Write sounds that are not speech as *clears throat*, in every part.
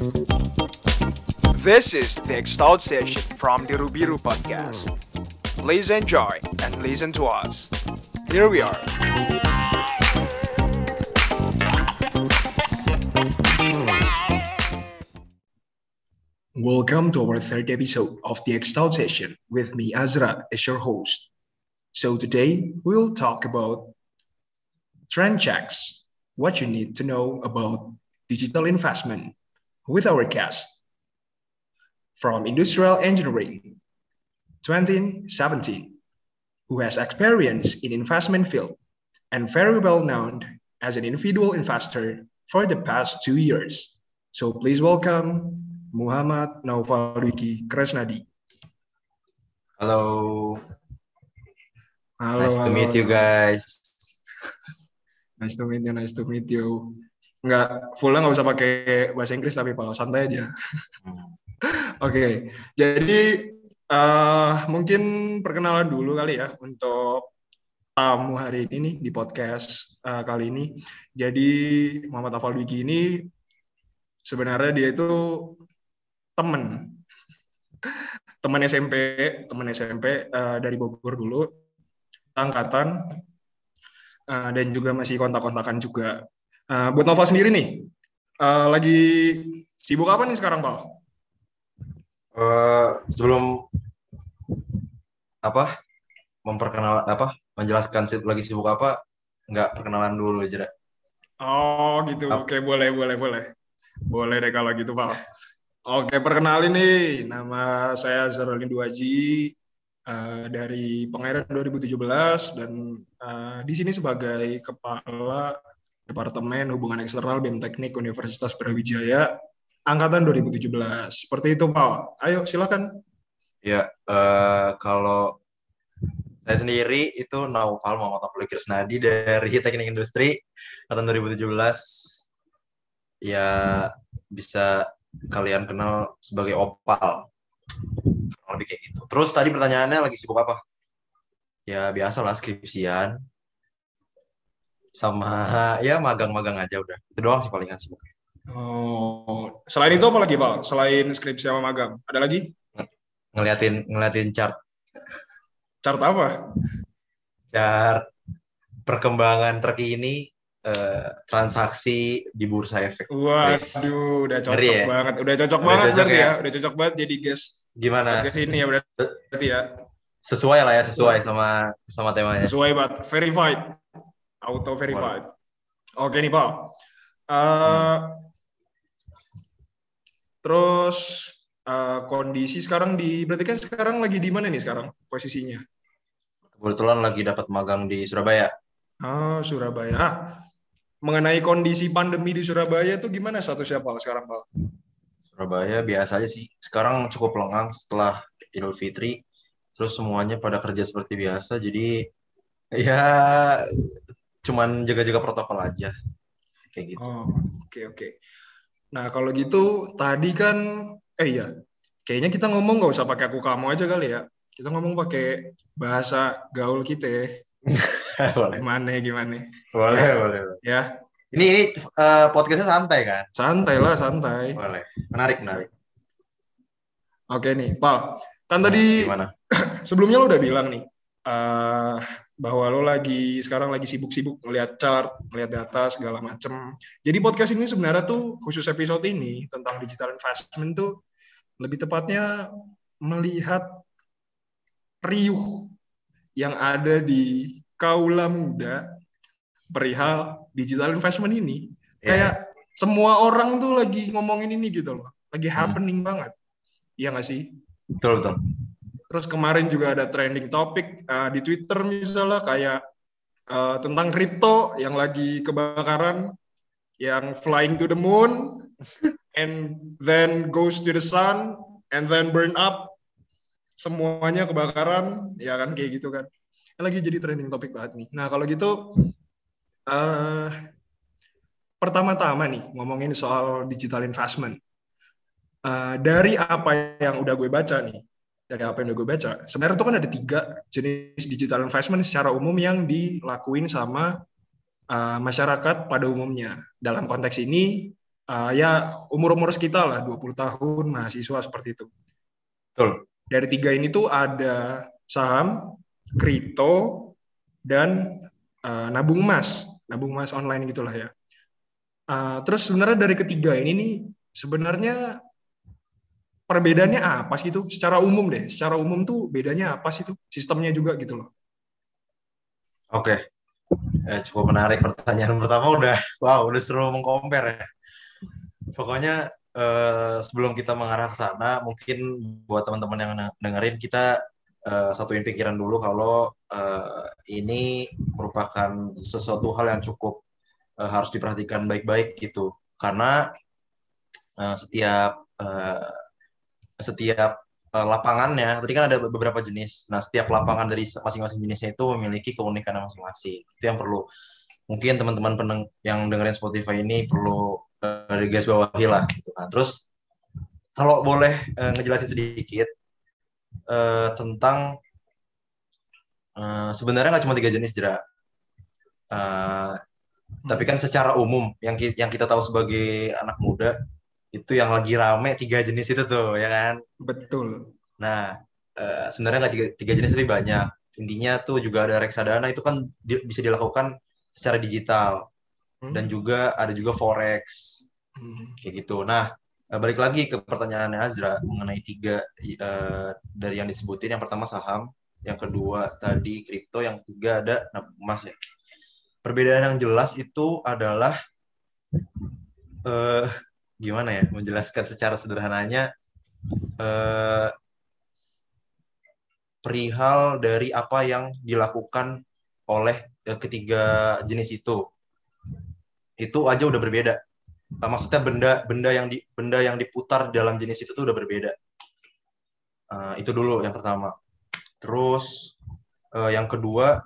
This is the Extalled session from the Rubiru podcast. Please enjoy and listen to us. Here we are. Welcome to our third episode of the Extalled session with me, Azra, as your host. So today we will talk about trend checks, what you need to know about digital investment with our guest from Industrial Engineering 2017, who has experience in investment field and very well known as an individual investor for the past two years. So please welcome Muhammad Naufalwiki Kresnadi. Halo. Hello. nice to meet you guys. *laughs* Nice to meet you, nice to meet you. Nggak, fullnya nggak usah pakai bahasa Inggris tapi pak santai aja. Hmm. *laughs* Oke, jadi eh, mungkin perkenalan dulu kali ya untuk tamu hari ini nih di podcast eh, kali ini. Jadi Muhammad Afal Wiki ini sebenarnya dia itu temen, *laughs* teman SMP, teman SMP eh, dari Bogor dulu, angkatan, eh, dan juga masih kontak-kontakan juga. Eh, buat Nova sendiri nih, eh, lagi sibuk apa nih sekarang, Pak? Eh, sebelum apa memperkenal apa menjelaskan lagi sibuk apa nggak perkenalan dulu aja dah. Oh gitu, Ap- oke boleh boleh boleh, boleh deh kalau gitu Pak. Oke perkenalin nih, nama saya Zarolin Duaji eh, dari Pangeran 2017 dan eh, di sini sebagai kepala Departemen Hubungan Eksternal BEM Teknik Universitas Brawijaya angkatan 2017. Seperti itu Pak. Ayo silakan. Ya eh, kalau saya sendiri itu Naufal Muhammad Abdul Krisnadi dari Teknik Industri tahun 2017. Ya bisa kalian kenal sebagai Opal. Lebih kayak gitu. Terus tadi pertanyaannya lagi sibuk apa? Ya biasalah skripsian sama ya magang-magang aja udah. Itu doang sih palingan sibuk. Oh, selain itu apa lagi Pak? Selain skripsi sama magang, ada lagi? Ngeliatin ngeliatin chart Chart apa? chart perkembangan terkini eh, transaksi di bursa efek. Waduh, udah cocok Ngeri ya? banget. Udah cocok Udah banget cocok ya? ya. Udah cocok banget jadi guest Gimana? ke sini ya berarti ya. Sesuai lah ya, sesuai sama sama temanya. Sesuai banget. Verified. Auto verified. Oke nih, Pak. Eh, terus eh, kondisi sekarang di berarti kan sekarang lagi di mana nih sekarang posisinya? Kebetulan lagi dapat magang di Surabaya. Ah, Surabaya. Ah, mengenai kondisi pandemi di Surabaya tuh gimana statusnya Pak sekarang, Pak? Surabaya biasa aja sih. Sekarang cukup lengang setelah Idul Fitri. Terus semuanya pada kerja seperti biasa. Jadi ya cuman jaga-jaga protokol aja. Kayak gitu. Oh, oke oke. Nah, kalau gitu tadi kan eh iya, kayaknya kita ngomong nggak usah pakai aku kamu aja kali ya. Kita ngomong pakai bahasa gaul kita. *laughs* boleh. Gimana gimana? Boleh, boleh. boleh. Ya, Ini ini eh, podcastnya santai kan? santai lah, santai. Boleh. Menarik, menarik. Oke nih, Pak. Kan tadi Gimana? *clears throat* sebelumnya lo udah bilang nih eh, bahwa lo lagi sekarang lagi sibuk-sibuk ngeliat chart, ngeliat data segala macem. Jadi podcast ini sebenarnya tuh khusus episode ini tentang digital investment tuh lebih tepatnya melihat riuh yang ada di kaula muda perihal digital investment ini. Ya. Kayak semua orang tuh lagi ngomongin ini gitu loh. Lagi Hmm. happening banget. Iya nggak sih? Betul, betul. Terus kemarin juga ada trending topik uh, di Twitter misalnya kayak uh, tentang kripto yang lagi kebakaran, yang flying to the moon, and then goes to the sun, and then burn up. Semuanya kebakaran, ya kan kayak gitu kan. Lagi jadi trending topik banget nih. Nah kalau gitu, uh, pertama-tama nih ngomongin soal digital investment. Uh, dari apa yang udah gue baca nih, dari apa yang udah gue baca, sebenarnya itu kan ada tiga jenis digital investment secara umum yang dilakuin sama uh, masyarakat pada umumnya. Dalam konteks ini, uh, ya umur-umur kita lah 20 tahun mahasiswa seperti itu. Betul. Dari tiga ini tuh ada saham, kripto, dan uh, nabung emas, nabung emas online gitulah ya. Uh, terus sebenarnya dari ketiga ini nih sebenarnya perbedaannya apa sih itu? Secara umum deh, secara umum tuh bedanya apa sih itu? Sistemnya juga gitu loh. Oke, okay. eh, cukup menarik pertanyaan pertama udah, wow, udah seru mengkompar ya. Pokoknya eh, sebelum kita mengarah ke sana, mungkin buat teman-teman yang dengerin kita eh, satuin pikiran dulu kalau eh, ini merupakan sesuatu hal yang cukup eh, harus diperhatikan baik-baik gitu, karena eh, setiap eh, setiap uh, lapangannya, tadi kan ada beberapa jenis. Nah, setiap lapangan dari masing-masing jenisnya itu memiliki keunikan masing-masing. Itu yang perlu mungkin teman-teman peneng yang dengerin Spotify ini perlu uh, guys bawahi lah gitu kan. Terus kalau boleh uh, ngejelasin sedikit uh, tentang uh, sebenarnya nggak cuma tiga jenis jera. Uh, tapi kan secara umum yang yang kita tahu sebagai anak muda itu yang lagi rame tiga jenis itu tuh ya kan? Betul. Nah uh, sebenarnya nggak tiga, tiga jenis tapi banyak. Intinya tuh juga ada reksadana itu kan di, bisa dilakukan secara digital. Hmm. dan juga ada juga forex. Hmm. kayak gitu. Nah uh, balik lagi ke pertanyaannya Azra mengenai tiga uh, dari yang disebutin. Yang pertama saham yang kedua tadi kripto yang ketiga ada nah, emas ya. Perbedaan yang jelas itu adalah uh, gimana ya menjelaskan secara sederhananya eh, perihal dari apa yang dilakukan oleh eh, ketiga jenis itu. Itu aja udah berbeda. Nah, maksudnya benda benda yang di benda yang diputar dalam jenis itu tuh udah berbeda. Uh, itu dulu yang pertama. Terus uh, yang kedua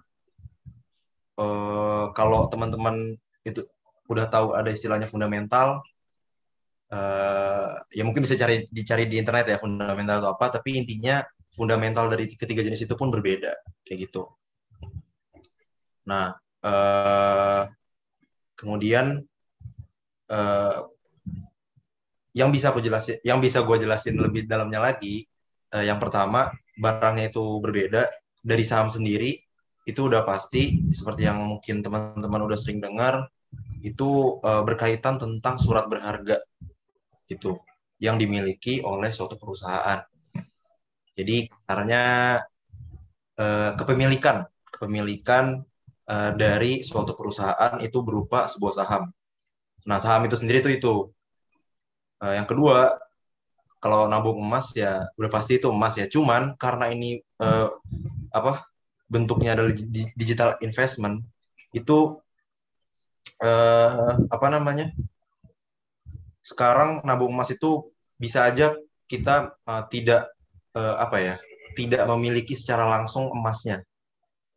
uh, kalau teman-teman itu udah tahu ada istilahnya fundamental uh, ya mungkin bisa cari dicari di internet ya fundamental itu apa tapi intinya fundamental dari ketiga jenis itu pun berbeda kayak gitu. Nah uh, kemudian uh, yang bisa aku jelasin yang bisa gue jelasin lebih dalamnya lagi uh, yang pertama barangnya itu berbeda dari saham sendiri itu udah pasti seperti yang mungkin teman-teman udah sering dengar itu uh, berkaitan tentang surat berharga gitu yang dimiliki oleh suatu perusahaan. Jadi karena eh, kepemilikan kepemilikan eh, dari suatu perusahaan itu berupa sebuah saham. Nah saham itu sendiri itu itu. Eh, yang kedua kalau nabung emas ya udah pasti itu emas ya. Cuman karena ini eh, apa bentuknya adalah digital investment itu eh, apa namanya sekarang nabung emas itu bisa aja kita uh, tidak uh, apa ya tidak memiliki secara langsung emasnya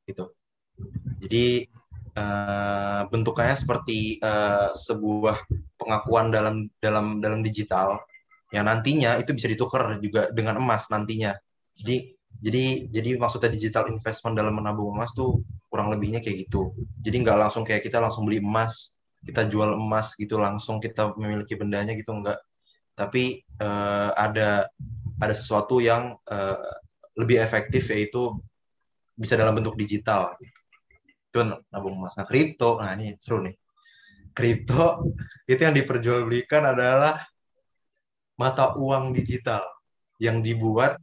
gitu. Jadi uh, bentukannya seperti uh, sebuah pengakuan dalam dalam dalam digital yang nantinya itu bisa ditukar juga dengan emas nantinya. Jadi jadi jadi maksudnya digital investment dalam menabung emas tuh kurang lebihnya kayak gitu. Jadi nggak langsung kayak kita langsung beli emas kita jual emas gitu langsung kita memiliki bendanya gitu enggak. Tapi uh, ada ada sesuatu yang uh, lebih efektif yaitu bisa dalam bentuk digital. Gitu. itu nabung emas. Nah kripto nah ini seru nih. Kripto *laughs* itu yang diperjualbelikan adalah mata uang digital yang dibuat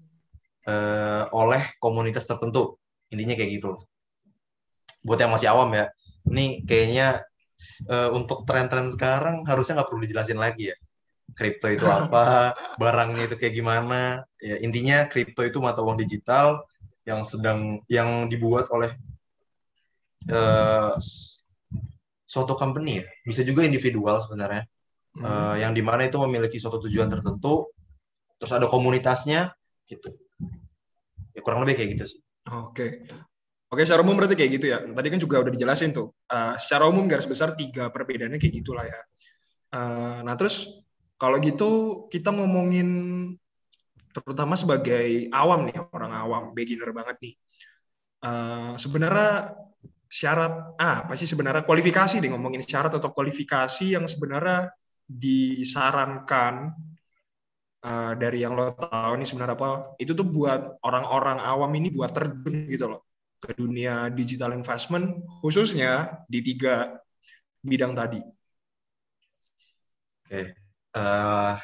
uh, oleh komunitas tertentu. Intinya kayak gitu. Buat yang masih awam ya. Ini kayaknya uh, untuk tren-tren sekarang harusnya nggak perlu dijelasin lagi ya. Kripto itu *laughs* apa barangnya itu kayak gimana. Ya intinya kripto itu mata uang digital yang sedang yang dibuat oleh uh, suatu company ya. Bisa juga individual sebenarnya. Hmm. uh, yang di mana itu memiliki suatu tujuan tertentu terus ada komunitasnya gitu. Ya kurang lebih kayak gitu sih. Oke Oke, secara umum berarti kayak gitu ya. Tadi kan juga udah dijelasin tuh. Uh, secara umum garis besar tiga perbedaannya kayak gitulah ya. Uh, nah terus kalau gitu kita ngomongin terutama sebagai awam nih orang awam, beginner banget nih. Uh, sebenarnya syarat ah, apa sih sebenarnya kualifikasi nih ngomongin syarat atau kualifikasi yang sebenarnya disarankan uh, dari yang lo tahu nih sebenarnya apa itu tuh buat orang-orang awam ini buat terjun gitu loh ke dunia digital investment khususnya di tiga bidang tadi. Oke, okay. uh,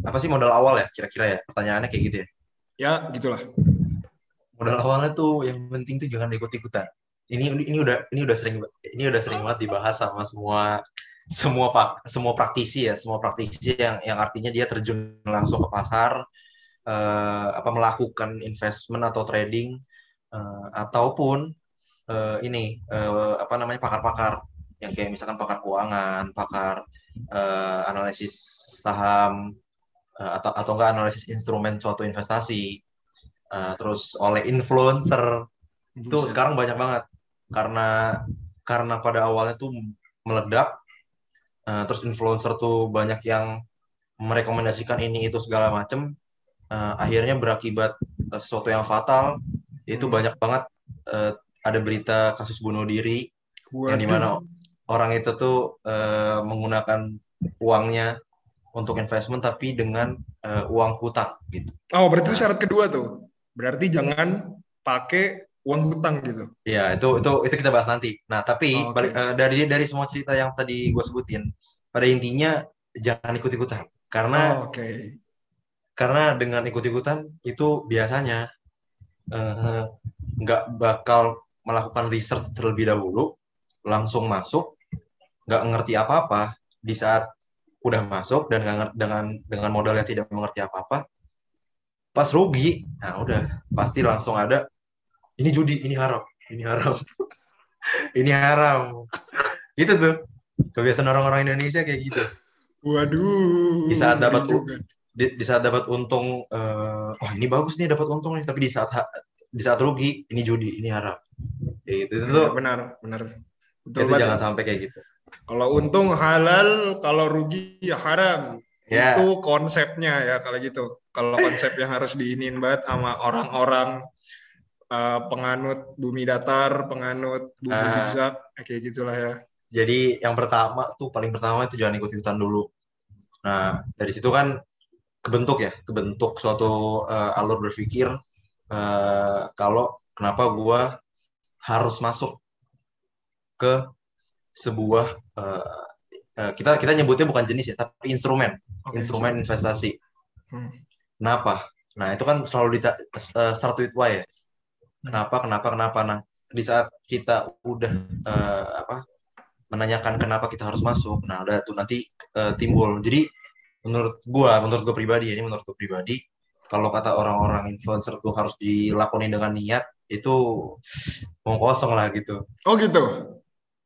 apa sih modal awal ya kira-kira ya pertanyaannya kayak gitu ya? Ya gitulah. Modal awalnya tuh yang penting tuh jangan ikut-ikutan. Ini ini udah ini udah sering ini udah sering banget dibahas sama semua semua pak semua praktisi ya semua praktisi yang yang artinya dia terjun langsung ke pasar uh, apa melakukan investment atau trading uh, ataupun uh, ini uh, apa namanya pakar-pakar. Yang kayak misalkan pakar keuangan pakar uh, analisis saham uh, atau atau enggak analisis instrumen suatu investasi. Uh, terus oleh influencer. Itu sekarang banyak banget. Karena karena pada awalnya tuh meledak. Uh, terus influencer tuh banyak yang merekomendasikan ini itu segala macem. Uh, akhirnya berakibat uh, sesuatu yang fatal itu hmm. banyak banget uh, ada berita kasus bunuh diri Waduh. yang di mana orang itu tuh uh, menggunakan uangnya untuk investment tapi dengan uh, uang hutang gitu. Oh berarti nah. syarat kedua tuh berarti jangan pakai uang hutang gitu. Iya, itu itu itu kita bahas nanti. Nah, tapi oh, okay. balik, uh, dari dari semua cerita yang tadi gue sebutin, pada intinya jangan ikut-ikutan. Karena oh, okay. karena dengan ikut-ikutan itu biasanya nggak uh, bakal melakukan research terlebih dahulu, langsung masuk, nggak ngerti apa-apa di saat udah masuk dan dengan dengan modal yang tidak mengerti apa-apa, pas rugi, nah udah pasti langsung ada ini judi, ini haram, ini haram, *laughs* ini haram. Gitu tuh. Kebiasaan orang-orang Indonesia kayak gitu. Waduh. Di saat dapat di, di saat dapat untung, uh, oh ini bagus nih dapat untung nih, tapi di saat di saat rugi, ini judi, ini haram. Kayak gitu. Itu tuh. Ya, benar, benar. Betul itu jangan sampai kayak gitu. Kalau untung halal, kalau rugi ya haram. Yeah. Itu konsepnya ya kalau gitu. Kalau konsep yang harus diinin banget sama orang-orang uh, penganut bumi datar, penganut bumi uh, zigzag, kayak gitulah ya. Jadi yang pertama tuh paling pertama itu jangan ikut ikutan dulu. Nah dari situ kan kebentuk ya, kebentuk suatu uh, alur berpikir uh, kalau kenapa gue harus masuk ke sebuah uh, uh, kita kita nyebutnya bukan jenis ya, tapi instrumen, okay, instrumen investasi. Hmm. Kenapa? Nah itu kan selalu di uh, start with why ya kenapa kenapa kenapa nah di saat kita udah uh, apa menanyakan kenapa kita harus masuk nah udah tuh nanti uh, timbul jadi menurut gua menurut gua pribadi ini menurut gua pribadi kalau kata orang-orang influencer tuh harus dilakukan dengan niat itu mau kosong lah gitu. Oh gitu?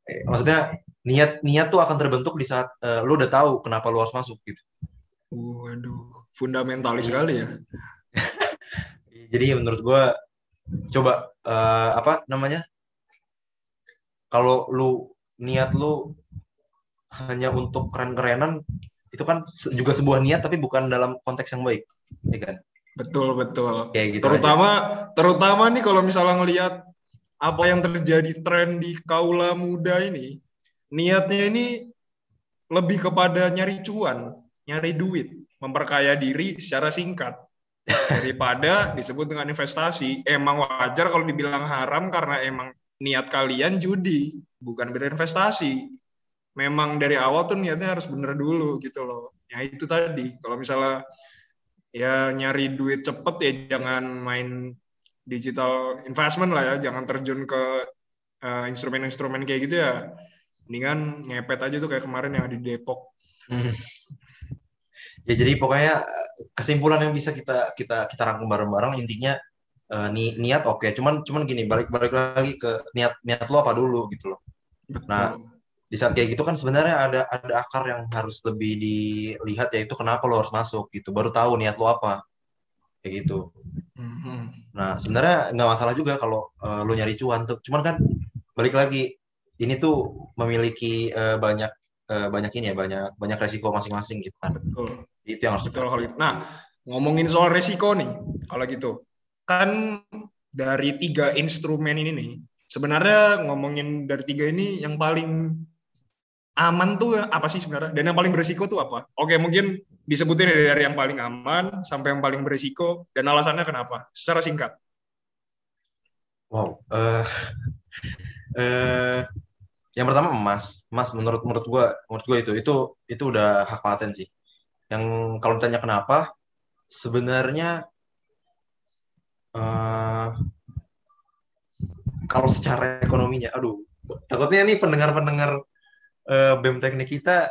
Eh, maksudnya niat niat tuh akan terbentuk di saat uh, lu udah tahu kenapa lu harus masuk gitu. Waduh fundamentalis sekali ya. *laughs* Jadi menurut gua coba uh, apa namanya? Kalau lu niat lu hanya untuk keren-kerenan itu kan juga sebuah niat tapi bukan dalam konteks yang baik ya kan betul betul Kayak gitu terutama aja. terutama nih kalau misalnya ngelihat apa yang terjadi tren di kaula muda ini niatnya ini lebih kepada nyari cuan nyari duit memperkaya diri secara singkat daripada *laughs* disebut dengan investasi. Emang wajar kalau dibilang haram karena emang niat kalian judi, bukan berinvestasi. Memang dari awal tuh niatnya harus bener dulu gitu loh. Ya itu tadi, kalau misalnya ya nyari duit cepet ya jangan main digital investment lah ya, jangan terjun ke uh, instrumen-instrumen kayak gitu ya. Mendingan ngepet aja tuh kayak kemarin yang di Depok. Hmm ya jadi pokoknya eh, kesimpulan yang bisa kita kita kita rangkum bareng-bareng intinya uh, ni, niat oke okay. cuman cuman gini balik balik lagi ke niat niat lo apa dulu gitu loh nah di saat kayak gitu kan sebenarnya ada ada akar yang harus lebih dilihat yaitu kenapa lo harus masuk gitu. Baru tahu niat lo apa. Kayak gitu. Mm-hmm. nah sebenarnya nggak masalah juga kalau uh, lo nyari cuan tuh. Cuman kan balik lagi ini tuh memiliki uh, banyak uh, banyak ini ya banyak banyak resiko masing-masing gitu kan. Betul. Itu yang harus Betul, kalau gitu. Nah, ngomongin soal resiko nih, kalau gitu. Kan dari tiga instrumen ini nih, sebenarnya ngomongin dari tiga ini yang paling aman tuh apa sih sebenarnya? Dan yang paling berisiko tuh apa? Oke, mungkin disebutin dari yang paling aman sampai yang paling berisiko dan alasannya kenapa? Secara singkat. Wow. Uh, uh, yang pertama emas. Emas menurut menurut gua menurut gua itu itu itu udah hak paten sih. Yang kalau ditanya kenapa, sebenarnya uh, kalau secara ekonominya, aduh, takutnya nih pendengar-pendengar uh, BEM teknik kita,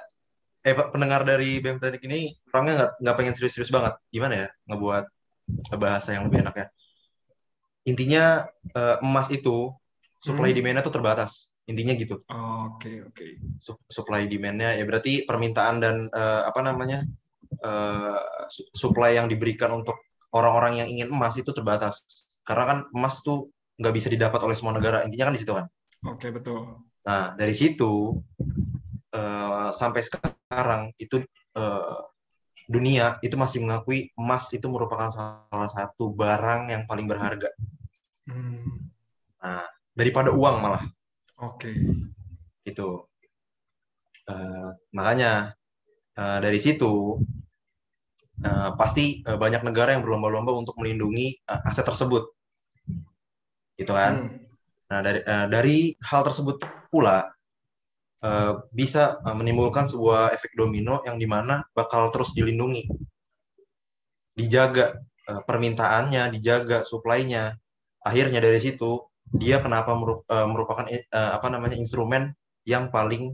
eh pendengar dari BEM teknik ini orangnya nggak nggak pengen serius-serius banget. Gimana ya ngebuat bahasa yang lebih enak ya? Intinya uh, emas itu supply hmm. demand-nya tuh terbatas. Intinya gitu. Oke oh, oke. Okay, okay. Supply demand-nya ya berarti permintaan dan uh, apa namanya uh, supply yang diberikan untuk orang-orang yang ingin emas itu terbatas. Karena kan emas tuh nggak bisa didapat oleh semua negara intinya kan di situ kan oke okay, betul nah dari situ uh, sampai sekarang itu uh, dunia itu masih mengakui emas itu merupakan salah satu barang yang paling berharga hmm. nah daripada uang malah oke okay. itu uh, makanya uh, dari situ uh, pasti uh, banyak negara yang berlomba-lomba untuk melindungi uh, aset tersebut gitu kan. Hmm. Nah dari uh, dari hal tersebut pula uh, bisa uh, menimbulkan sebuah efek domino yang di mana bakal terus dilindungi, dijaga uh, permintaannya, dijaga suplainya. Akhirnya dari situ dia kenapa merupakan uh, apa namanya instrumen yang paling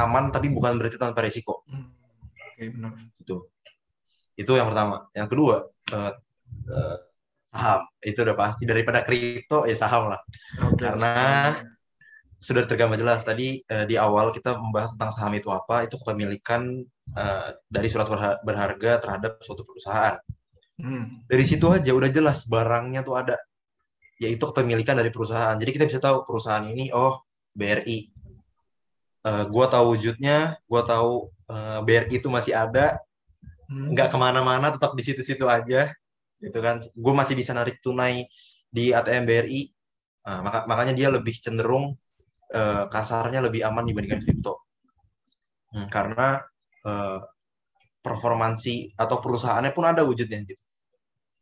aman tapi bukan berarti tanpa risiko. Hmm. Oke benar. Itu itu yang pertama. Yang kedua uh, uh, saham. Itu udah pasti. Daripada kripto ya saham lah. Okay. karena sudah tergambar jelas tadi uh, di awal kita membahas tentang saham itu apa. Itu kepemilikan uh, dari surat berharga terhadap suatu perusahaan. Hmm. dari situ aja udah jelas barangnya tuh ada. Yaitu kepemilikan dari perusahaan. Jadi kita bisa tahu perusahaan ini oh BRI uh, eh, gue tahu wujudnya gue tahu uh, BRI itu masih ada. Hmm. nggak ke mana-mana tetap di situ-situ aja gitu kan gue masih bisa narik tunai di ATM BRI nah, maka, makanya dia lebih cenderung uh, kasarnya lebih aman dibandingkan kripto hmm, karena uh, performansi atau perusahaannya pun ada wujudnya gitu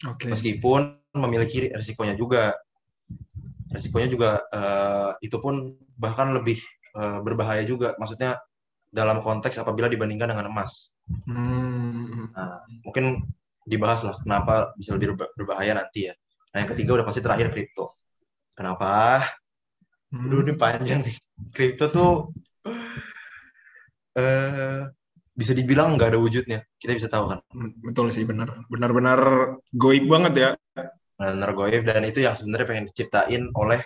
okay. meskipun memiliki resikonya juga resikonya juga uh, itu pun bahkan lebih uh, berbahaya juga maksudnya dalam konteks apabila dibandingkan dengan emas. Hmm. Nah, mungkin dibahas lah kenapa bisa lebih berbahaya nanti ya. Nah yang ketiga udah pasti terakhir kripto. Kenapa? Hmm. Duh ini panjang nih. Kripto tuh uh, bisa dibilang nggak ada wujudnya. Kita bisa tahu kan. Hmm, betul sih benar. Benar-benar goib banget ya. Benar goib dan itu yang sebenarnya pengen diciptain oleh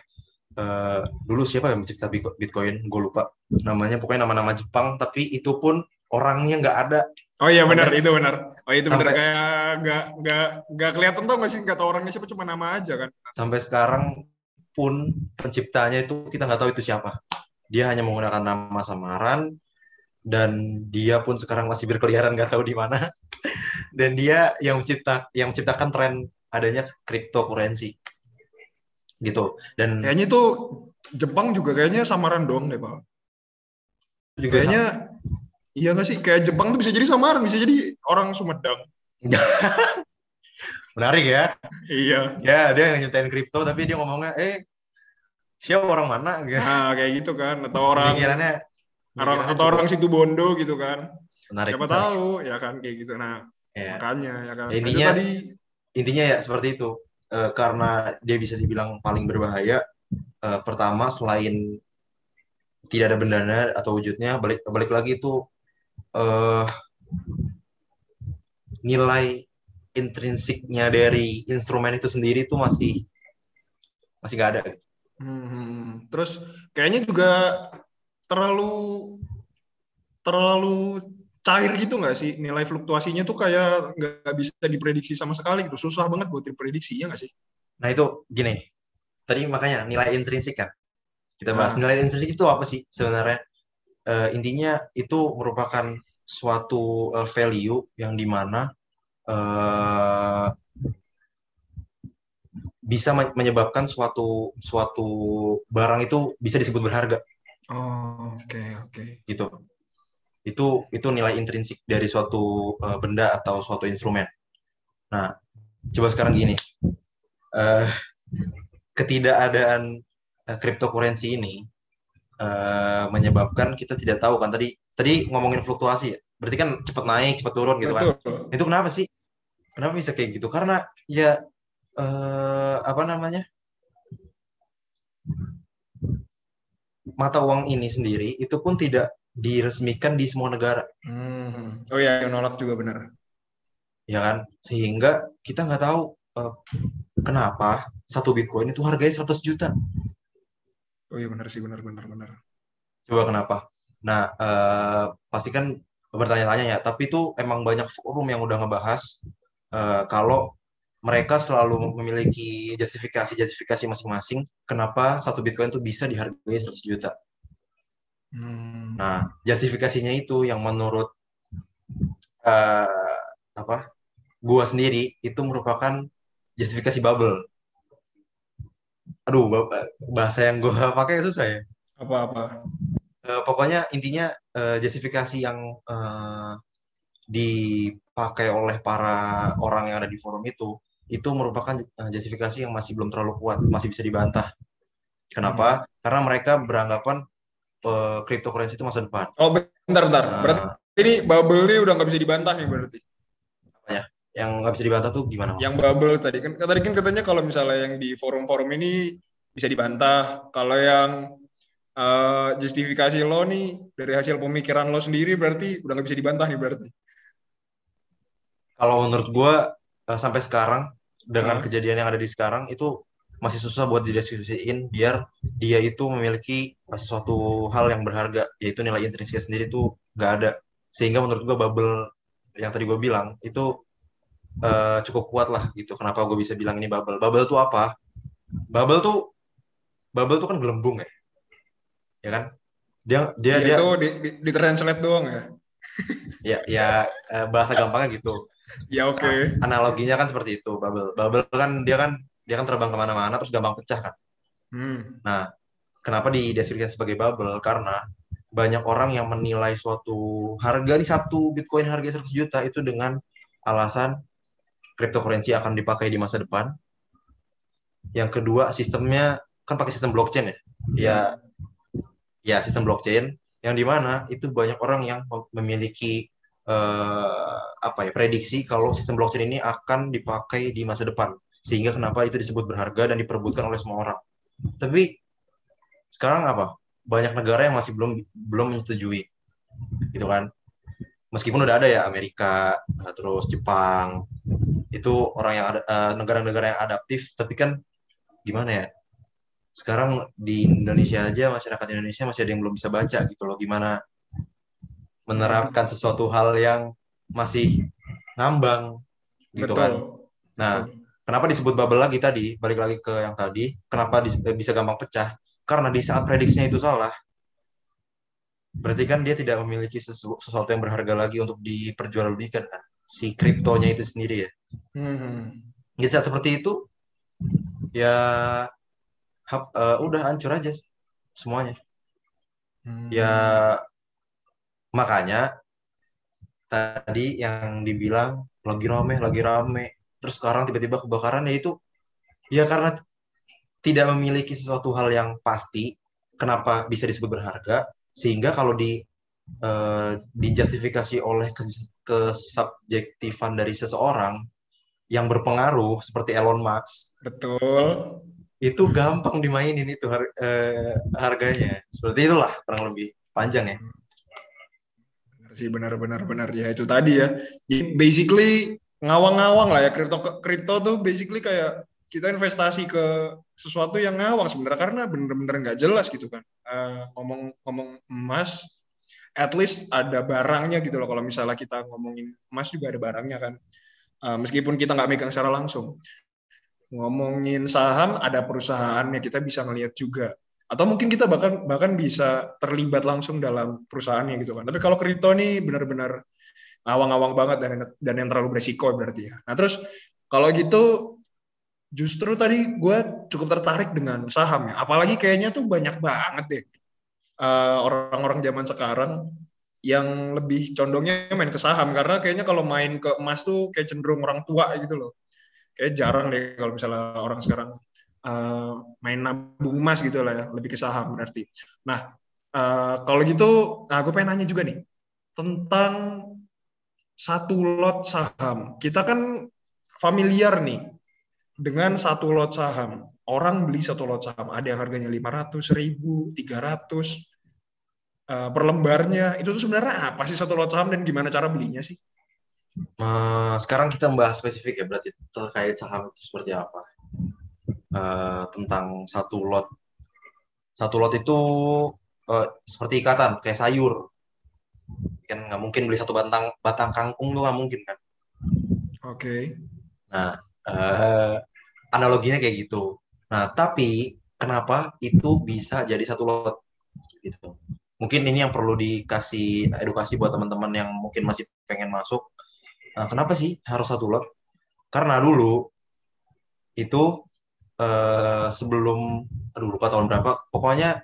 uh, dulu siapa yang mencipta Bitcoin? Gue lupa namanya. Pokoknya nama-nama Jepang. Tapi itu pun orangnya nggak ada Oh iya benar itu benar. Oh itu benar kayak nggak nggak nggak kelihatan tuh nggak sih nggak tahu orangnya siapa cuma nama aja kan. Sampai sekarang pun penciptanya itu kita nggak tahu itu siapa. Dia hanya menggunakan nama samaran dan dia pun sekarang masih berkeliaran nggak tahu di mana. *laughs* dan dia yang mencipta yang menciptakan tren adanya cryptocurrency gitu. Dan kayaknya itu Jepang juga kayaknya samaran dong deh pak. Juga kayaknya Iya nggak sih? Kayak Jepang tuh bisa jadi samaran, bisa jadi orang Sumedang. *laughs* Menarik ya. Iya. Ya, dia nyiptain kripto tapi dia ngomongnya, eh siapa orang mana? Gitu. Nah, kayak gitu kan. Atau orang pikirannya, orang atau orang situ Bondo gitu kan. Menarik. Siapa menarik. tahu ya kan kayak gitu. Nah, ya. makanya ya kan. Intinya tadi intinya ya seperti itu. E, karena dia bisa dibilang paling berbahaya. E, pertama selain tidak ada bendanya atau wujudnya balik balik lagi itu uh, nilai intrinsiknya dari instrumen itu sendiri itu masih masih nggak ada. Hmm, terus kayaknya juga terlalu terlalu cair gitu nggak sih nilai fluktuasinya tuh kayak nggak bisa diprediksi sama sekali gitu susah banget buat diprediksi ya nggak sih? Nah itu gini tadi makanya nilai intrinsik kan kita bahas nah. nilai intrinsik itu apa sih sebenarnya? Uh, intinya itu merupakan suatu uh, value yang di mana uh, bisa menyebabkan suatu suatu barang itu bisa disebut berharga. Oh, oke okay, oke. Okay. Gitu. Itu itu nilai intrinsik dari suatu uh, benda atau suatu instrumen. Nah, coba sekarang gini. Uh, ketidakadaan uh, cryptocurrency ini uh, menyebabkan kita tidak tahu kan tadi tadi ngomongin fluktuasi ya. Berarti kan cepat naik, cepat turun gitu kan. Betul. kan. Itu kenapa sih? Kenapa bisa kayak gitu? Karena ya uh, apa namanya? mata uang ini sendiri itu pun tidak diresmikan di semua negara. Hmm. Oh ya, yang nolak juga benar. Ya kan, sehingga kita nggak tahu uh, kenapa satu bitcoin itu harganya 100 juta. Oh iya benar sih, benar benar benar. Coba kenapa? Nah, uh, pasti kan bertanya-tanya ya, tapi itu emang banyak forum yang udah ngebahas uh, kalau mereka selalu memiliki justifikasi-justifikasi masing-masing kenapa satu Bitcoin itu bisa dihargai 100 juta. Hmm. Nah, justifikasinya itu yang menurut uh, apa? Gua sendiri itu merupakan justifikasi bubble. Aduh, bahasa yang gua *laughs* pakai susah ya. Apa-apa? Uh, pokoknya intinya uh, justifikasi yang uh, dipakai oleh para orang yang ada di forum itu itu merupakan eh, justifikasi yang masih belum terlalu kuat, masih bisa dibantah. Kenapa? Hmm. Karena mereka beranggapan uh, cryptocurrency itu masa depan. Oh, bentar, bentar. Uh, berarti ini bubble ini udah nggak bisa dibantah nih berarti? Apa ya? Yang nggak bisa dibantah tuh gimana? Yang bubble tadi kan, tadi kan katanya kalau misalnya yang di forum-forum ini bisa dibantah. Kalau yang uh, justifikasi lo nih dari hasil pemikiran lo sendiri berarti udah nggak bisa dibantah nih berarti? Kalau menurut gue uh, sampai sekarang dengan hmm. kejadian yang ada di sekarang itu masih susah buat didiskusiin biar dia itu memiliki sesuatu hal yang berharga yaitu nilai intrinsik sendiri itu gak ada sehingga menurut gue bubble yang tadi gue bilang itu uh, cukup kuat lah gitu kenapa gue bisa bilang ini bubble bubble tuh apa bubble tuh bubble tuh kan gelembung ya ya kan dia dia ya, dia itu di, di, di translate doang ya ya ya eh, bahasa gampangnya gitu ya oke. Okay. Nah, analoginya kan seperti itu bubble. Bubble kan dia kan dia kan terbang ke mana-mana terus gampang pecah kan. Hmm. Nah, kenapa dideskripsikan sebagai bubble? Karena banyak orang yang menilai suatu harga di satu bitcoin harga 100 juta itu dengan alasan cryptocurrency akan dipakai di masa depan. Yang kedua, sistemnya kan pakai sistem blockchain ya. Ya, ya sistem blockchain yang di mana itu banyak orang yang memiliki uh, apa ya prediksi kalau sistem blockchain ini akan dipakai di masa depan. Sehingga kenapa itu disebut berharga dan diperebutkan oleh semua orang. Tapi sekarang apa? Banyak negara yang masih belum belum menyetujui. Gitu kan meskipun udah ada ya Amerika eh, terus Jepang itu orang yang ada uh, negara-negara yang adaptif tapi kan gimana ya sekarang di Indonesia aja masyarakat Indonesia masih ada yang belum bisa baca gitu loh gimana menerapkan sesuatu hal yang masih ngambang gitu Betul. kan. Nah, Betul. kenapa disebut bubble lagi tadi? Balik lagi ke yang tadi, kenapa bisa gampang pecah? Karena di saat prediksinya itu salah, berarti kan dia tidak memiliki sesu sesuatu yang berharga lagi untuk diperjualbelikan kan? Si kriptonya itu sendiri ya. Hmm. Di saat seperti itu, ya hap, uh, udah hancur aja semuanya. Hmm. Ya Makanya tadi yang dibilang lagi rame, lagi rame, terus sekarang tiba-tiba kebakaran ya itu ya karena tidak memiliki sesuatu hal yang pasti kenapa bisa disebut berharga sehingga kalau di uh, dijustifikasi oleh kesubjektifan dari seseorang yang berpengaruh seperti Elon Musk betul. itu gampang dimainin itu har uh, harganya. Seperti itulah kurang lebih panjang ya. Sih benar-benar benar ya itu tadi ya. Jadi basically ngawang-ngawang lah ya. Kripto kripto tuh basically kayak kita investasi ke sesuatu yang ngawang sebenarnya karena bener-bener nggak jelas gitu kan. Uh, ngomong ngomong emas, at least ada barangnya gitu loh. Kalau misalnya kita ngomongin emas juga ada barangnya kan. Uh, meskipun kita nggak megang secara langsung. Ngomongin saham ada perusahaannya kita bisa ngelihat juga atau mungkin kita bahkan bahkan bisa terlibat langsung dalam perusahaannya gitu kan. Tapi kalau kripto nih benar-benar awang-awang banget dan dan yang terlalu beresiko berarti ya. Nah terus kalau gitu justru tadi gue cukup tertarik dengan saham ya. Apalagi kayaknya tuh banyak banget deh uh, orang-orang zaman sekarang yang lebih condongnya main ke saham karena kayaknya kalau main ke emas tuh kayak cenderung orang tua gitu loh. Kayak jarang deh kalau misalnya orang sekarang uh, main nabung emas gitu lah ya, lebih ke saham berarti. Nah, uh, kalau gitu, nah gue pengen nanya juga nih tentang satu lot saham. Kita kan familiar nih dengan satu lot saham. Orang beli satu lot saham, ada yang harganya 500, 1000, 300, uh, per lembarnya itu tuh sebenarnya apa sih satu lot saham dan gimana cara belinya sih? Uh, sekarang kita membahas spesifik ya berarti terkait saham itu seperti apa. Uh, tentang satu lot. Satu lot itu uh, seperti ikatan kayak sayur. Kan nggak mungkin beli satu batang batang kangkung tuh nggak mungkin kan? Oke. Okay. nah uh, analoginya kayak gitu nah tapi kenapa itu bisa jadi satu lot gitu mungkin ini yang perlu dikasih edukasi buat teman-teman yang mungkin masih pengen masuk. Nah, kenapa sih harus satu lot? Karena dulu itu uh, sebelum aduh lupa tahun berapa, pokoknya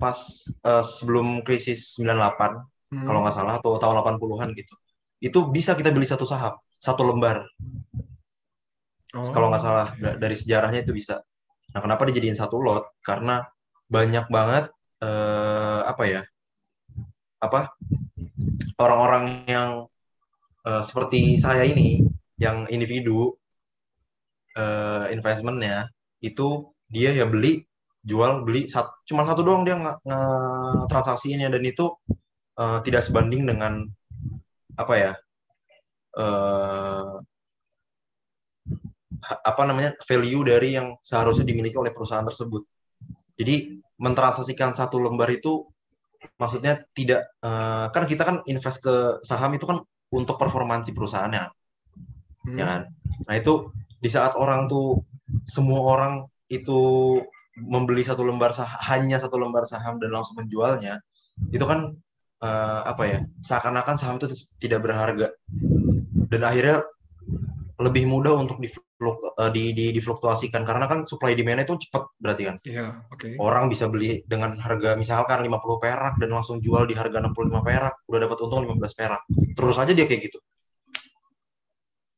pas uh, sebelum krisis 98 hmm. kalau nggak salah atau tahun 80-an gitu. Itu bisa kita beli satu saham, satu lembar. Oh. Kalau nggak salah dari sejarahnya itu bisa. Nah, kenapa dijadiin satu lot? Karena banyak banget uh, apa ya apa orang-orang yang uh, seperti saya ini yang individu uh, investmentnya itu dia ya beli jual beli sat, cuma satu doang dia nggak transaksinya dan itu uh, tidak sebanding dengan apa ya apa namanya value dari yang seharusnya dimiliki oleh perusahaan tersebut. Jadi mentransaksikan satu lembar itu maksudnya tidak uh, kan kita kan invest ke saham itu kan untuk performansi perusahaannya hmm. ya kan nah itu di saat orang tuh semua orang itu membeli satu lembar saham hanya satu lembar saham dan langsung menjualnya itu kan uh, apa ya seakan-akan saham itu tidak berharga dan akhirnya lebih mudah untuk di, di, di, difluktuasikan karena kan supply demand itu cepat berarti kan. Iya, oke. Okay. Orang bisa beli dengan harga misalkan 50 perak dan langsung jual di harga 65 perak, udah dapat untung 15 perak. Terus aja dia kayak gitu.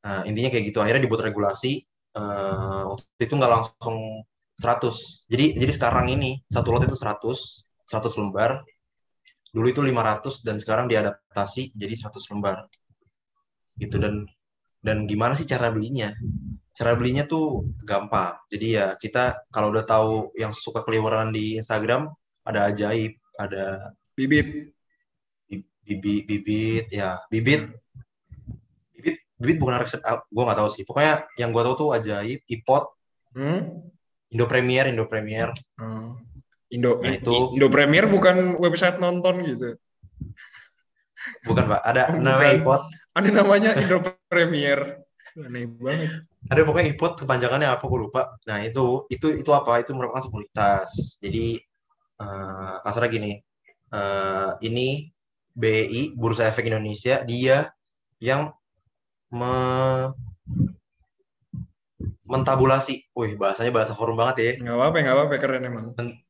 Nah, intinya kayak gitu. Akhirnya dibuat regulasi uh, waktu itu nggak langsung 100. Jadi jadi sekarang ini satu lot itu 100, 100 lembar. Dulu itu 500 dan sekarang diadaptasi jadi 100 lembar. Gitu dan dan gimana sih cara belinya cara belinya tuh gampang. Jadi ya kita kalau udah tahu yang suka keliweran di Instagram ada ajaib ada bibit. Bibit bibit ya bibit. Bibit bibit bukan riset ah, gue nggak tahu sih. Pokoknya yang gue tahu tuh ajaib ipot. Hmm? Indo Premier Indo Premier. Hmm. Indo nah, itu. Indo Premier bukan website nonton gitu? Bukan pak. Ada namanya ipot. Ada namanya Indo Premier. Aneh banget. Ada pokoknya IPOT kepanjangannya apa gue lupa. Nah itu itu itu apa? Itu merupakan sekuritas. Jadi uh, kasarnya gini, uh, ini BI Bursa Efek Indonesia dia yang me mentabulasi. Wih, bahasanya bahasa forum banget ya. Nggak apa-apa, nggak apa-apa, keren emang.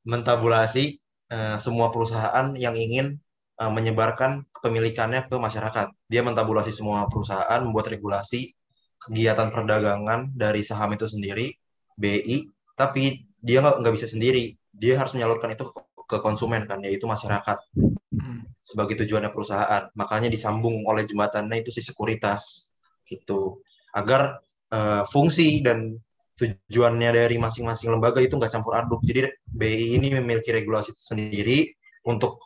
mentabulasi uh, semua perusahaan yang ingin uh, menyebarkan kepemilikannya ke masyarakat. Dia mentabulasi semua perusahaan, membuat regulasi kegiatan perdagangan dari saham itu sendiri, BI, tapi dia nggak bisa sendiri. Dia harus menyalurkan itu ke konsumen kan, yaitu masyarakat sebagai tujuannya perusahaan. Makanya disambung oleh jembatannya itu si sekuritas gitu, agar uh, fungsi dan tujuannya dari masing-masing lembaga itu nggak campur aduk. Jadi BI ini memiliki regulasi sendiri untuk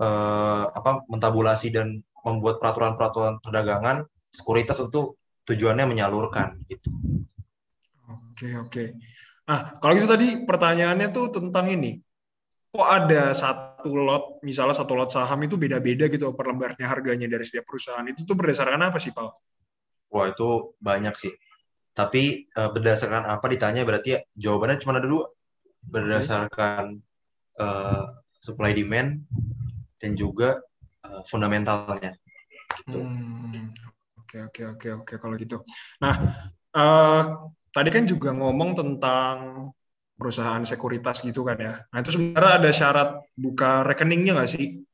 uh, apa mentabulasi dan membuat peraturan-peraturan perdagangan sekuritas untuk tujuannya menyalurkan gitu. Oke oke. Nah kalau gitu tadi pertanyaannya tuh tentang ini, kok ada satu lot, misalnya satu lot saham itu beda-beda gitu per lembarnya harganya dari setiap perusahaan itu tuh berdasarkan apa sih Pak? Wah itu banyak sih. Tapi uh, berdasarkan apa ditanya berarti ya, jawabannya cuma ada dua. Berdasarkan okay. uh, supply demand dan juga uh, fundamentalnya. Gitu. Hmm, oke oke oke oke kalau gitu. Nah uh, tadi kan juga ngomong tentang perusahaan sekuritas gitu kan ya. Nah itu sebenarnya ada syarat buka rekeningnya nggak sih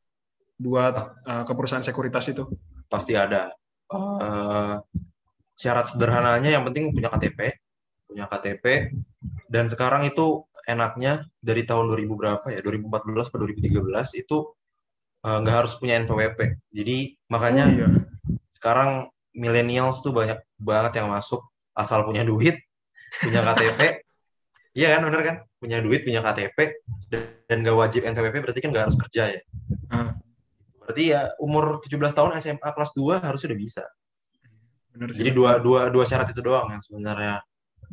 buat uh, ke perusahaan sekuritas itu? Pasti ada. Uh, syarat sederhananya yang penting punya KTP, punya KTP, dan sekarang itu enaknya dari tahun 2000 berapa ya, 2014 atau 2013 itu uh, nggak harus punya NPWP. Jadi makanya oh, iya. sekarang millennials tuh banyak banget yang masuk asal punya duit, punya KTP, *laughs* Iya kan, bener kan? Punya duit, punya KTP, dan gak wajib NPWP berarti kan gak harus kerja ya. Hmm. Berarti ya umur 17 tahun SMA kelas 2 harus sudah bisa. Bener Jadi dua, dua, dua syarat itu doang yang sebenarnya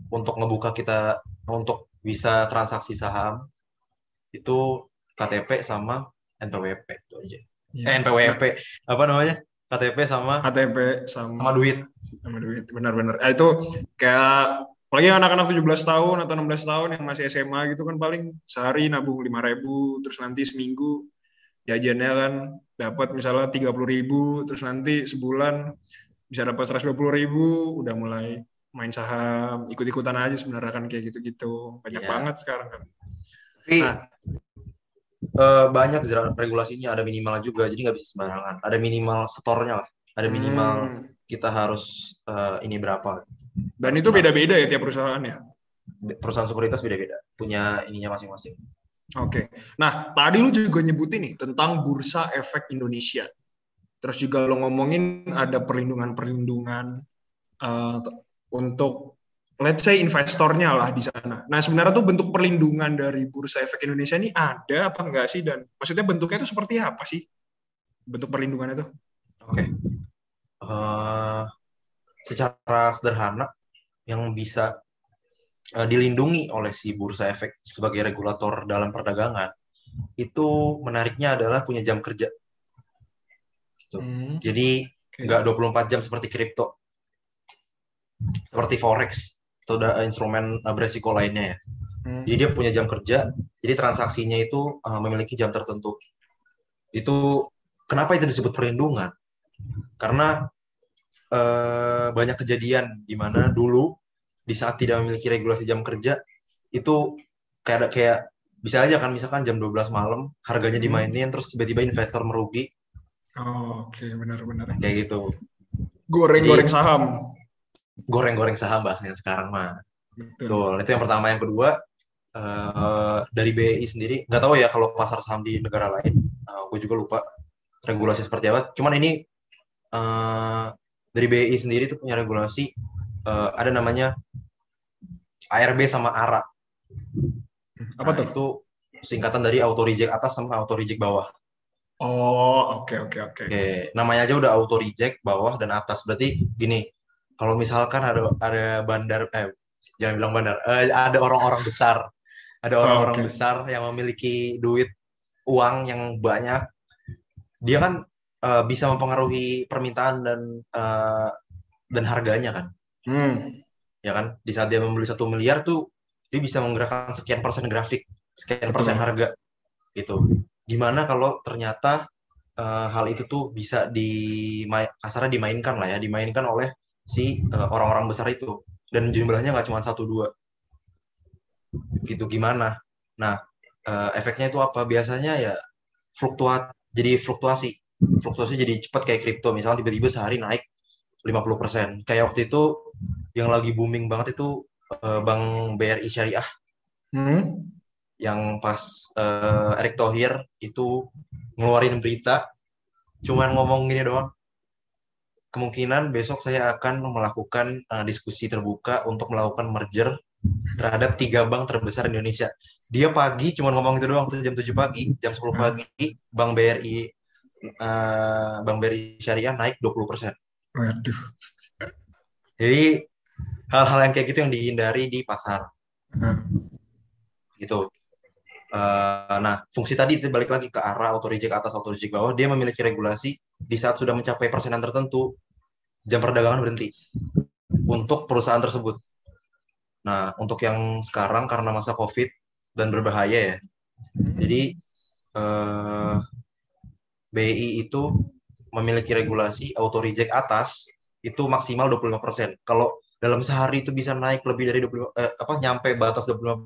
untuk ngebuka kita, untuk bisa transaksi saham, itu KTP sama NPWP itu aja. Ya. Eh, NPWP, apa namanya? KTP sama KTP sama, sama duit. Sama duit, benar-benar. Nah, itu kayak apalagi anak-anak 17 tahun atau 16 tahun yang masih SMA gitu kan paling sehari nabung 5 ribu terus nanti seminggu jajannya kan dapat misalnya 30 ribu terus nanti sebulan bisa dapat 120 ribu udah mulai main saham ikut-ikutan aja sebenarnya kan kayak gitu-gitu banyak yeah. banget sekarang kan tapi nah, uh, banyak regulasinya ada minimal juga jadi nggak bisa sembarangan ada minimal setornya lah ada minimal hmm. kita harus uh, ini berapa dan itu beda-beda ya tiap perusahaan ya? Perusahaan sekuritas beda-beda, punya ininya masing-masing. Oke. Okay. Nah, tadi lu juga nyebutin nih tentang Bursa Efek Indonesia. Terus juga lo ngomongin ada perlindungan-perlindungan uh, untuk let's say investornya lah di sana. Nah, sebenarnya tuh bentuk perlindungan dari Bursa Efek Indonesia ini ada apa enggak sih? Dan maksudnya bentuknya itu seperti apa sih? Bentuk perlindungan itu? Oke. Okay. Uh, eh, secara sederhana yang bisa uh, dilindungi oleh si bursa efek sebagai regulator dalam perdagangan itu menariknya adalah punya jam kerja. Gitu. Hmm. Jadi nggak 24 jam seperti kripto, seperti forex atau ada instrumen uh, beresiko lainnya ya. Hmm. Jadi dia punya jam kerja, jadi transaksinya itu uh, memiliki jam tertentu. Itu kenapa itu disebut perlindungan? Karena uh, banyak kejadian di mana dulu di saat tidak memiliki regulasi jam kerja itu kayak kayak bisa aja kan misalkan jam 12 malam harganya hmm. dimainin hmm. terus tiba-tiba investor merugi. Oh, oke okay. benar-benar. Kayak gitu. Goreng-goreng saham. Goreng-goreng saham bahasanya sekarang mah. Betul. Itu yang pertama, yang kedua uh, dari BI sendiri nggak tahu ya kalau pasar saham di negara lain, uh, eh, gue juga lupa regulasi seperti apa. Cuman ini uh, dari BI sendiri itu punya regulasi uh, ada namanya ARB sama ARA. Apa nah, tuh? Itu singkatan dari auto reject atas sama auto reject bawah. Oh, oke okay, oke okay, oke. Okay. Oke, namanya aja udah auto reject bawah dan atas. Berarti gini, kalau misalkan ada ada bandar eh jangan bilang bandar, eh, ada orang-orang besar, ada orang-orang oh, okay. besar yang memiliki duit uang yang banyak, dia kan uh, bisa mempengaruhi permintaan dan uh, dan harganya kan. Hmm. Ya kan, di saat dia membeli satu miliar tuh dia bisa menggerakkan sekian persen grafik, sekian Betul. persen harga, gitu. Gimana kalau ternyata uh, hal itu tuh bisa di kasarnya dimainkan lah ya, dimainkan oleh si orang-orang uh, besar itu dan jumlahnya nggak cuma satu dua, gitu gimana? Nah, uh, efeknya itu apa? Biasanya ya fluktuat, jadi fluktuasi fluktuasi jadi cepat kayak kripto misalnya tiba-tiba sehari naik 50%. Kayak waktu itu yang lagi booming banget itu uh, Bank BRI Syariah. Hmm? Yang pas uh, Erick Thohir itu ngeluarin berita cuman ngomong gini doang. Kemungkinan besok saya akan melakukan uh, diskusi terbuka untuk melakukan merger terhadap tiga bank terbesar Indonesia. Dia pagi cuma ngomong itu doang tuh jam 7 pagi, jam 10 pagi Bank BRI uh, Bank BRI Syariah naik 20%. Waduh. Jadi hal-hal yang kayak gitu yang dihindari di pasar. Hmm. Gitu. Uh, nah, fungsi tadi itu balik lagi ke arah auto reject atas auto reject bawah, dia memiliki regulasi di saat sudah mencapai persenan tertentu, jam perdagangan berhenti untuk perusahaan tersebut. Nah, untuk yang sekarang karena masa COVID dan berbahaya ya, hmm. jadi uh, BI itu memiliki regulasi auto reject atas itu maksimal 25%. Kalau dalam sehari itu bisa naik lebih dari 20 eh, apa nyampe batas 25%,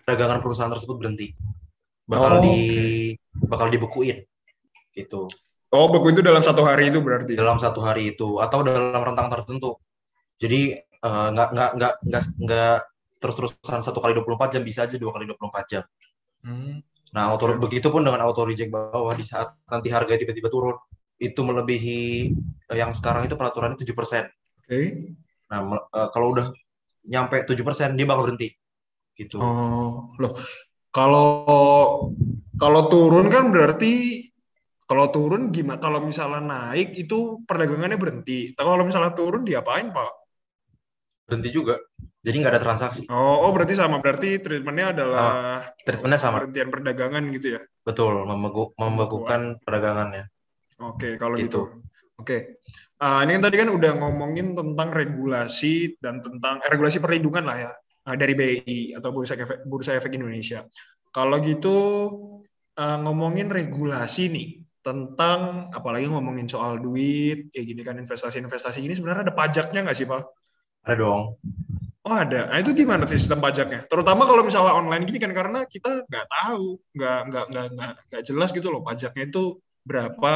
perdagangan perusahaan tersebut berhenti. Bakal Oh, di bakal dibekuin gitu Oh, beku itu dalam satu hari itu berarti. dalam satu hari itu atau dalam rentang tertentu. Jadi eh, nggak nggak nggak nggak nggak terus-terusan satu kali 24 jam bisa aja dua kali 24 jam. Hmm. Nah, auto begitu pun dengan auto reject bawah di saat nanti harga tiba-tiba turun itu melebihi eh, yang sekarang itu peraturannya 7%. Oke. Nah, me- eh, kalau udah nyampe 7% dia bakal berhenti. Gitu. Oh, loh. Kalau kalau turun kan berarti kalau turun gimana? Kalau misalnya naik itu perdagangannya berhenti. Tapi kalau misalnya turun diapain, Pak? Berhenti juga. Jadi nggak ada transaksi. Oh, oh berarti sama. Berarti treatmentnya adalah Treatmentnya sama. penghentian perdagangan gitu ya? Betul, membegu- membekukan perdagangannya. Oke, kalau Gitu. gitu. Oke. Ah, ini kan tadi kan udah ngomongin tentang regulasi dan tentang eh, regulasi perlindungan lah ya ah, dari BI atau Bursa Efek, Bursa Efek Indonesia. Kalau gitu ah, ngomongin regulasi nih tentang apalagi ngomongin soal duit kayak gini kan investasi-investasi ini sebenarnya ada pajaknya nggak sih Pak? Ada dong. Oh ada. Nah itu gimana sih sistem pajaknya? Terutama kalau misalnya online gini kan karena kita nggak tahu, nggak nggak nggak nggak nggak jelas gitu loh pajaknya itu berapa,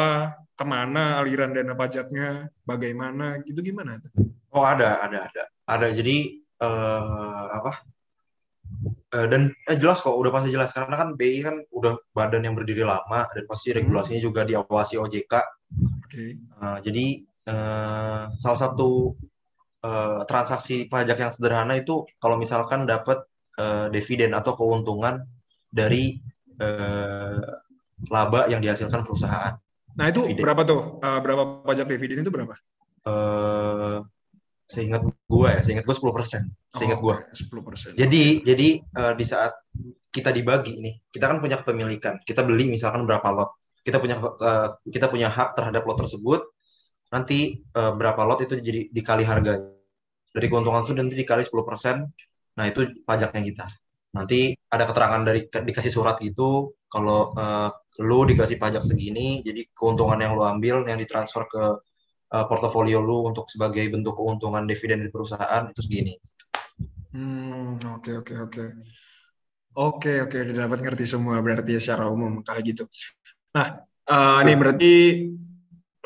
ke mana aliran dana pajaknya, bagaimana gitu gimana? Oh, ada, ada, ada. Ada. Jadi eh apa? Eh, dan eh, jelas kok, udah pasti jelas karena kan BI kan udah badan yang berdiri lama dan pasti Hmm. regulasinya juga diawasi OJK. Oke. Eh, jadi eh, salah satu eh, transaksi pajak yang sederhana itu kalau misalkan dapat eh, dividen atau keuntungan dari eh, laba yang dihasilkan perusahaan. Nah itu Dividen. berapa tuh? Eh, berapa pajak dividen itu berapa? Eh, seingat gue ya, seingat gue 10%. Seingat gue. Sepuluh persen. Jadi jadi eh, di saat kita dibagi nih, kita kan punya kepemilikan. Kita beli misalkan berapa lot. Kita punya eh, kita punya hak terhadap lot tersebut. Nanti eh, berapa lot itu jadi dikali harganya. Dari keuntungan itu nanti dikali 10%. Nah, itu pajaknya kita. Nanti ada keterangan dari dikasih surat gitu kalau eh, lu dikasih pajak segini, jadi keuntungan yang lu ambil yang ditransfer ke eh, portofolio lu untuk sebagai bentuk keuntungan dividen dari perusahaan itu segini. Hmm, oke oke oke. Oke oke udah dapat ngerti semua berarti ya secara umum kalau gitu. Nah, eh, nih berarti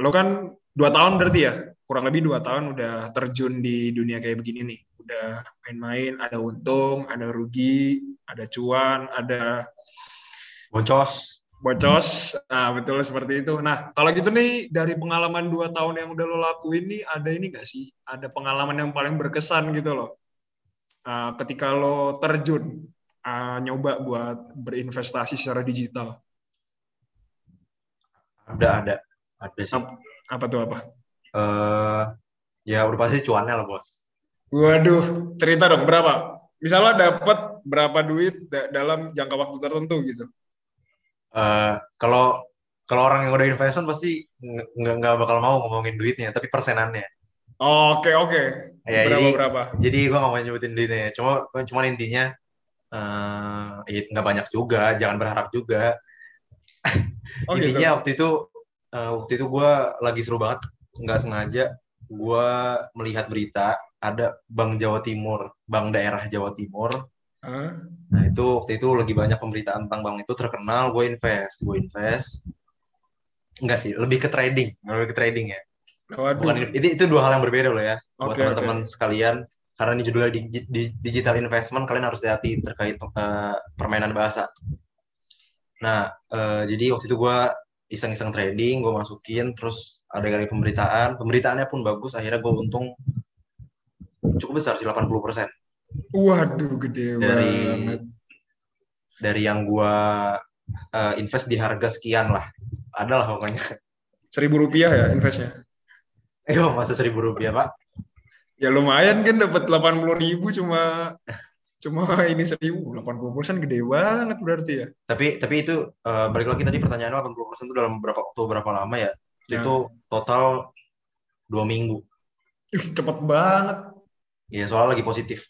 lo kan dua tahun berarti ya kurang lebih dua tahun udah terjun di dunia kayak begini nih. Udah main-main, ada untung, ada rugi, ada cuan, ada Boncos. Bocos. Nah, betul seperti itu. Nah, kalau gitu nih dari pengalaman dua tahun yang udah lo lakuin nih, ada ini nggak sih? Ada pengalaman yang paling berkesan gitu loh. Uh, ketika lo terjun uh, nyoba buat berinvestasi secara digital. Ada ada ada sih. Ap- Apa tuh apa? eh ya udah pasti cuannya lah bos. Waduh, cerita dong berapa? Misalnya dapat berapa duit da- dalam jangka waktu tertentu gitu. Eh kalau kalau orang yang udah investment pasti nge- nggak nggak bakal mau ngomongin duitnya, tapi persenannya. Oke, oke. Ya, berapa jadi- berapa? Jadi gua nggak mau nyebutin duitnya. Cuma cuma intinya eh ya nggak banyak juga, jangan berharap juga. Oh gitu. intinya waktu itu eh, waktu itu gua lagi seru banget, nggak sengaja gua melihat berita ada Bank Jawa Timur, Bank Daerah Jawa Timur Hah? Nah itu waktu itu lagi banyak pemberitaan tentang bank itu terkenal, gue invest, gue invest. Enggak sih, lebih ke trading, lebih ke trading ya. Waduh. Bukan itu itu dua hal yang berbeda loh ya. Buat Oke, teman-teman sekalian, karena ini judulnya di, di- digital investment, kalian harus hati terkait eh, permainan bahasa. Nah eh, jadi waktu itu gue iseng-iseng trading, gue masukin, terus ada kali pemberitaan, pemberitaannya pun bagus, akhirnya gue untung cukup besar sih 80 Waduh, gede dari banget. dari yang gua uh, invest di harga sekian lah ada lah pokoknya Seribu rupiah ya investnya. Ayo masa seribu rupiah pak Ya lumayan kan dapat 80 ribu cuma cuma ini seribu 80 persen gede banget berarti ya. tapi tapi itu uh, balik lagi tadi pertanyaannya 80% itu dalam berapa waktu berapa lama ya Ya. itu total dua minggu Cepet banget. ya soalnya lagi positif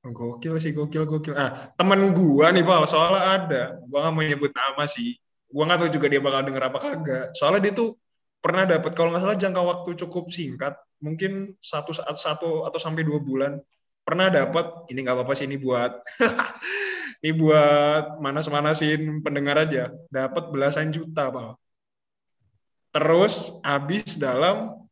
Gokil sih, gokil, gokil. Ah, temen gua nih, Pal, soalnya ada. Gua nggak mau nyebut nama sih. Gua nggak tahu juga dia bakal denger apa kagak. Soalnya dia tuh pernah dapat kalau nggak salah jangka waktu cukup singkat, mungkin satu saat satu atau sampai dua bulan. Pernah dapat, ini nggak apa-apa sih ini buat *laughs* Ini buat manas-manasin pendengar aja. Dapat belasan juta, Pak. Terus habis dalam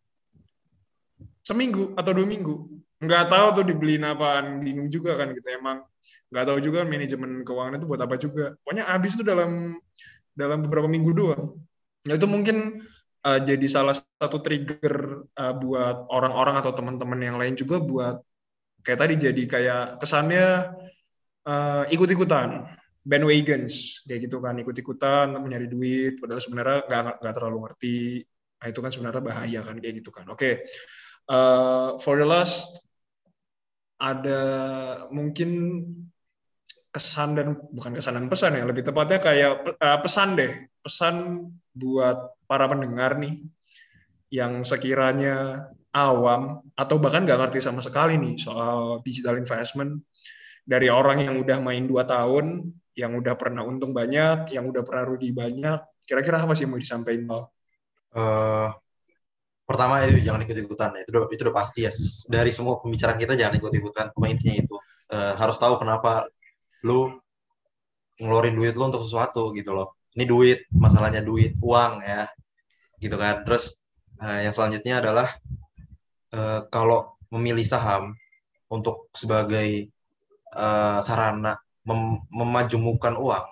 seminggu atau dua minggu. Nggak tahu tuh dibeliin apaan. Bingung juga kan gitu. Emang nggak tahu juga manajemen keuangan itu buat apa juga. Pokoknya habis tuh dalam dalam beberapa minggu doang. Ya itu mungkin uh, jadi salah satu trigger uh, buat orang-orang atau teman-teman yang lain juga buat kayak tadi jadi kayak kesannya uh, ikut-ikutan bandwagons kayak gitu kan ikut-ikutan mencari duit padahal sebenarnya nggak nggak terlalu ngerti nah itu kan sebenarnya bahaya kan kayak gitu kan oke okay. uh, for the last ada mungkin kesan dan bukan kesan dan pesan ya lebih tepatnya kayak uh, pesan deh pesan buat para pendengar nih yang sekiranya awam atau bahkan nggak ngerti sama sekali nih soal digital investment dari orang yang udah main dua tahun, yang udah pernah untung banyak, yang udah pernah rugi banyak, kira-kira apa sih mau disampaikan? Uh, pertama itu jangan ikut-ikutan, itu udah, itu udah pasti ya. Dari semua pembicaraan kita jangan ikut-ikutan, cuma intinya itu. Uh, harus tahu kenapa lu ngeluarin duit lu untuk sesuatu gitu loh. Ini duit, masalahnya duit, uang ya, gitu kan. Terus uh, yang selanjutnya adalah uh, kalau memilih saham untuk sebagai uh, sarana mem memajumukan uang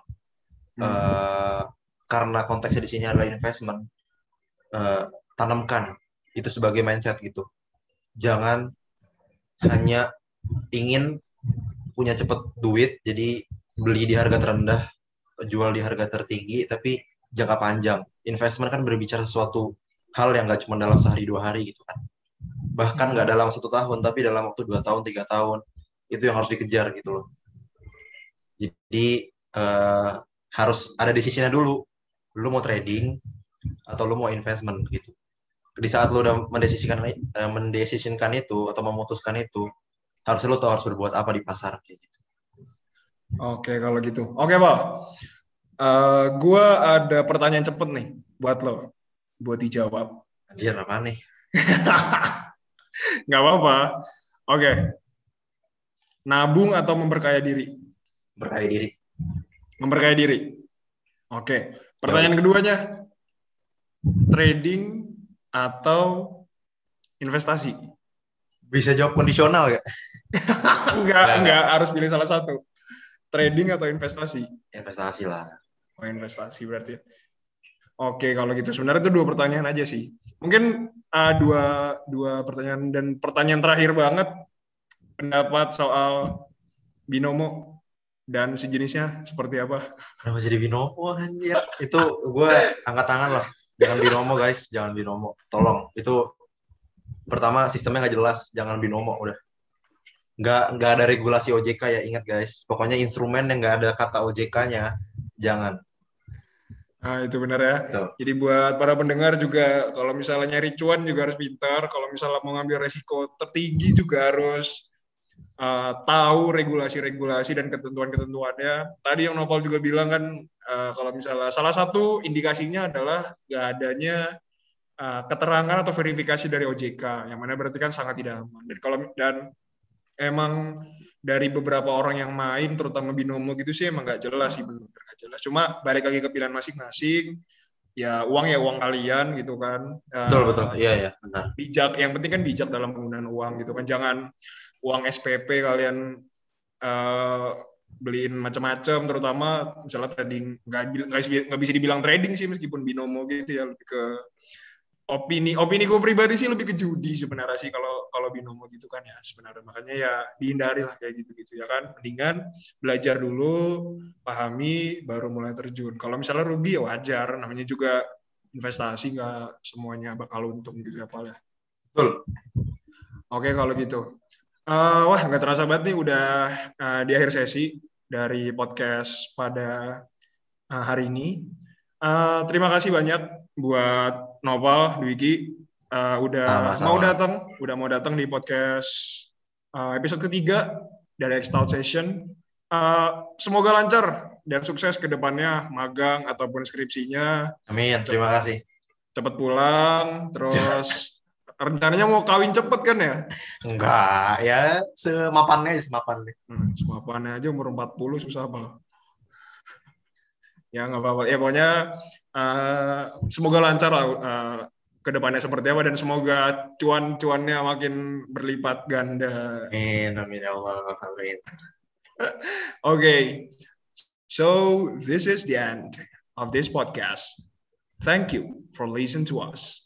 hmm. uh, karena konteksnya di sini adalah investment uh, tanamkan itu sebagai mindset gitu. Jangan hanya ingin punya cepet duit jadi beli di harga terendah jual di harga tertinggi tapi jangka panjang. Investment kan berbicara sesuatu hal yang gak cuma dalam sehari dua hari gitu kan. Bahkan nggak dalam satu tahun tapi dalam waktu dua tahun tiga tahun itu yang harus dikejar gitu loh. Jadi uh, harus ada desisinya dulu. Lu mau trading atau lu mau investment gitu di saat lu udah mendesisikan uh, mendesisikan itu atau memutuskan itu harus lu tahu harus berbuat apa di pasar kayak gitu oke kalau gitu oke pak uh, gua ada pertanyaan cepet nih buat lo buat dijawab Anjir apa nih *laughs* nggak apa-apa oke Nabung atau memperkaya diri? Memperkaya diri. Memperkaya diri. Oke. Pertanyaan ya. keduanya, trading atau investasi? Bisa jawab kondisional ya? *laughs* enggak, enggak, harus pilih salah satu. Trading atau investasi? Investasi lah. Oh, investasi berarti. Oke, kalau gitu sebenarnya itu dua pertanyaan aja sih. Mungkin uh, dua dua pertanyaan dan pertanyaan terakhir banget pendapat soal binomo dan sejenisnya seperti apa? Kenapa jadi binomo anjir? Itu gue angkat tangan lah. Jangan binomo guys, jangan binomo. Tolong. Itu pertama sistemnya nggak jelas, jangan binomo udah. Nggak nggak ada regulasi OJK ya ingat guys. Pokoknya instrumen yang nggak ada kata OJK-nya jangan. Nah, itu benar ya. Tuh. Jadi buat para pendengar juga kalau misalnya nyari cuan juga harus pintar, kalau misalnya mau ngambil resiko tertinggi juga harus uh, tahu regulasi-regulasi dan ketentuan-ketentuannya. Tadi yang Novel juga bilang kan uh, kalau misalnya salah satu indikasinya adalah nggak adanya uh, keterangan atau verifikasi dari OJK, yang mana berarti kan sangat tidak aman. Dan kalau dan emang dari beberapa orang yang main, terutama binomo gitu sih emang nggak jelas sih benar nggak jelas. Cuma balik lagi ke pilihan masing-masing. Ya uang ya uang kalian gitu kan. Betul betul. Iya ya benar. Bijak. Yang penting kan bijak dalam penggunaan uang gitu kan. Jangan uang SPP kalian uh, beliin macam-macam terutama misalnya trading nggak nggak bisa dibilang trading sih meskipun binomo gitu ya lebih ke opini opini gue pribadi sih lebih ke judi sebenarnya sih kalau kalau binomo gitu kan ya sebenarnya. Makanya ya dihindari lah kayak gitu gitu ya kan. Mendingan belajar dulu pahami baru mulai terjun. Kalau misalnya rugi ya wajar namanya juga investasi nggak semuanya bakal untung gitu ya pak ya. Betul. Oke kalau gitu Uh, wah, nggak terasa banget nih udah uh, di akhir sesi dari podcast pada uh, hari ini. Uh, terima kasih banyak buat Noval, Dwiki, uh, udah Sama-sama. mau datang, udah mau datang di podcast uh, episode ketiga dari X Session. Uh, semoga lancar dan sukses ke depannya magang ataupun skripsinya. Amin, terima kasih. Cepat pulang, terus *laughs* rencananya mau kawin cepet kan ya? Enggak, ya semapannya aja semapannya. Hmm, semapannya aja umur 40 susah banget. ya nggak apa-apa. Ya pokoknya uh, semoga lancar lah uh, ke depannya seperti apa dan semoga cuan-cuannya makin berlipat ganda. Amin, amin ya Allah, amin. *laughs* okay, so this is the end of this podcast. Thank you for listening to us.